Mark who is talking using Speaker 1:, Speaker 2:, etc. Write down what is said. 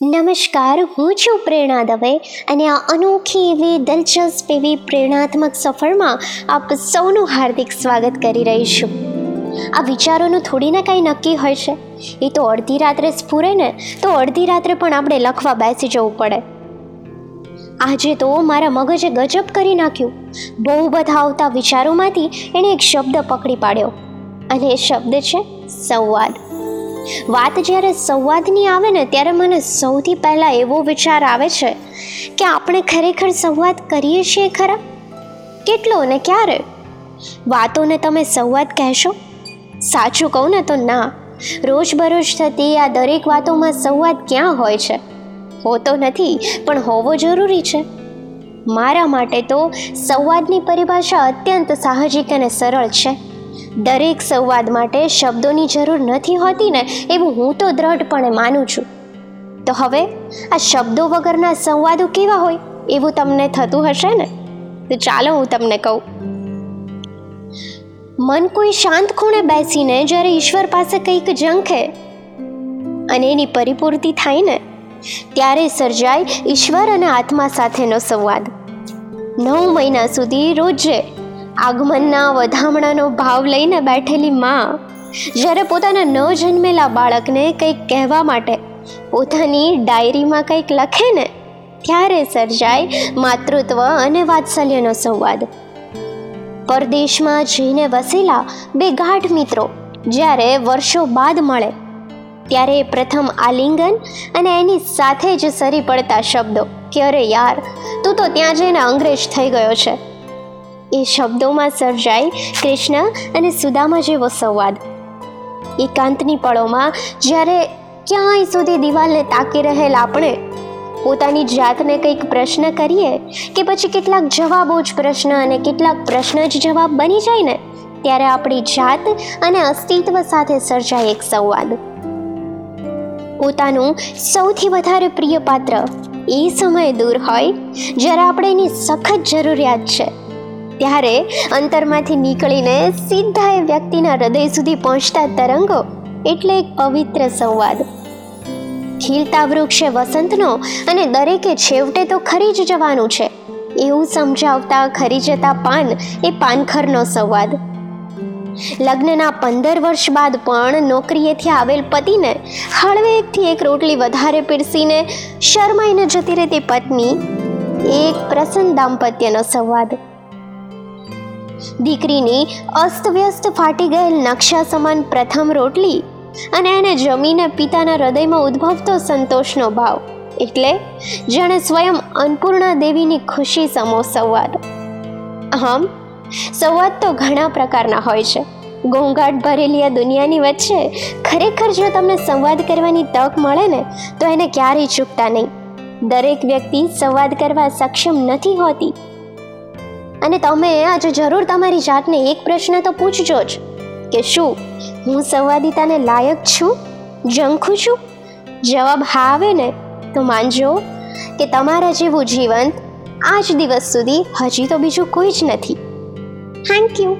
Speaker 1: નમસ્કાર, હું છું પ્રેરણા દવે અને આ અનોખી એવી દિલચસ્પ એવી પ્રેરણાત્મક સફરમાં આપ સૌનું હાર્દિક સ્વાગત કરી રહી છું. આ વિચારોનું થોડીને કાંઈ નક્કી હોય છે એ તો અડધી રાત્રે સ્ફુરે ને, તો અડધી રાત્રે પણ આપણે લખવા બેસી જવું પડે. આજે તો મારા મગજે ગજબ કરી નાખ્યું. બહુ બધા આવતા વિચારોમાંથી એણે એક શબ્દ પકડી પાડ્યો. અને એ શબ્દ છે સંવાદ. વાત જ્યારે સંવાદની આવે ને, ત્યારે મને સૌથી પહેલાં એવો વિચાર આવે છે કે આપણે ખરેખર સંવાદ કરીએ છીએ ખરા? કેટલો ને ક્યારે? વાતોને તમે સંવાદ કહેશો? સાચું કહું ને તો ના. રોજબરોજ થતી આ દરેક વાતોમાં સંવાદ ક્યાં હોય છે? હોતો નથી, પણ હોવો જરૂરી છે. મારા માટે તો સંવાદની પરિભાષા અત્યંત સાહજિક અને સરળ છે. દરેક સંવાદ માટે શબ્દોની જરૂર નથી હોતી ને એવું હું તો દ્રઢપણે માનું છું. તો હવે આ શબ્દો વગરના સંવાદો કેવા હોય એવું તમને થતું હશે ને? તો ચાલો હું તમને કહું. મન કોઈ શાંત ખૂણે બેસીને જ્યારે ઈશ્વર પાસે કંઈક ઝંખે અને એની પરિપૂર્તિ થાય ને, ત્યારે સર્જાય ઈશ્વર અને આત્મા સાથેનો સંવાદ. નવ મહિના સુધી રોજે આગમનના વધામણાનો ભાવ લઈને બેઠેલી માં, જ્યારે પોતાના ન જન્મેલા બાળકને કંઈક કહેવા માટે પોતાની ડાયરીમાં કંઈક લખે ને, ત્યારે સર્જાય માતૃત્વ અને વાત્સલ્યનો સંવાદ. પરદેશમાં જઈને વસેલા બે ગાઢ મિત્રો જ્યારે વર્ષો બાદ મળે, ત્યારે પ્રથમ આલિંગન અને એની સાથે જ સરી પડતા શબ્દો, કે અરે યાર, તું તો ત્યાં જઈને અંગ્રેજ થઈ ગયો છે. એ શબ્દોમાં સર્જાય કૃષ્ણ અને સુદામા જેવો સંવાદ. એકાંતની પળોમાં જ્યારે ક્યાંય સુધી દિવાલને તાકી રહેલ આપણે, પોતાની જાતને કંઈક પ્રશ્ન કરીએ કે પછી કેટલાક જવાબો જ પ્રશ્ન અને કેટલાક પ્રશ્ન જ જવાબ બની જાય ને, ત્યારે આપણી જાત અને અસ્તિત્વ સાથે સર્જાય એક સંવાદ. પોતાનું સૌથી વધારે પ્રિય પાત્ર એ સમયે દૂર હોય, જ્યારે આપણે એની સખત જરૂરિયાત છે. ત્યારે અંતરમાંથી નીકળીને સીધા એ વ્યક્તિના હૃદય સુધી પહોંચતા તરંગો એટલે એક પવિત્ર સંવાદ. ખીલતા વૃક્ષે વસંતનો અને દરેકે છેવટે તો ખરી જ જવાનું છે. એવું સમજાવતા ખરી જતા પાન એ પાનખરનો સંવાદ. લગ્નના પંદર વર્ષ બાદ પણ નોકરીએથી આવેલ પતિને હળવેકથી એક રોટલી વધારે પીરસીને શરમાઈને જતી રહેતી પત્ની. એક પ્રસન્ન દાંપત્યનો સંવાદ. દીકરીની અસ્તવ્યસ્ત ફાટી ગયેલ નકશા સમાન પ્રથમ રોટલી અને એને જમીને પિતાના હૃદયમાં ઉદ્ભવતો સંતોષનો ભાવ. એટલે જાણે સ્વયં અન્નપૂર્ણા દેવીની ખુશી સમો સંવાદ. આમ સંવાદ તો ઘણા પ્રકારના હોય છે. ઘોંઘાટ ભરેલી આ દુનિયાની વચ્ચે ખરેખર જો તમને સંવાદ કરવાની તક મળે ને, તો એને ક્યારેય ચૂકતા નહીં. દરેક વ્યક્તિ સંવાદ કરવા સક્ષમ નથી હોતી. અને તમે આજે જરૂર તમારી જાતને એક પ્રશ્ન તો પૂછજો જ કે શું હું સંવાદિતાને લાયક છું? જંખું છું? જવાબ હા આવે ને? તો માનજો કે તમારા જેવું જીવન આજ દિવસ સુધી હજી તો બીજું કોઈ જ નથી. Thank you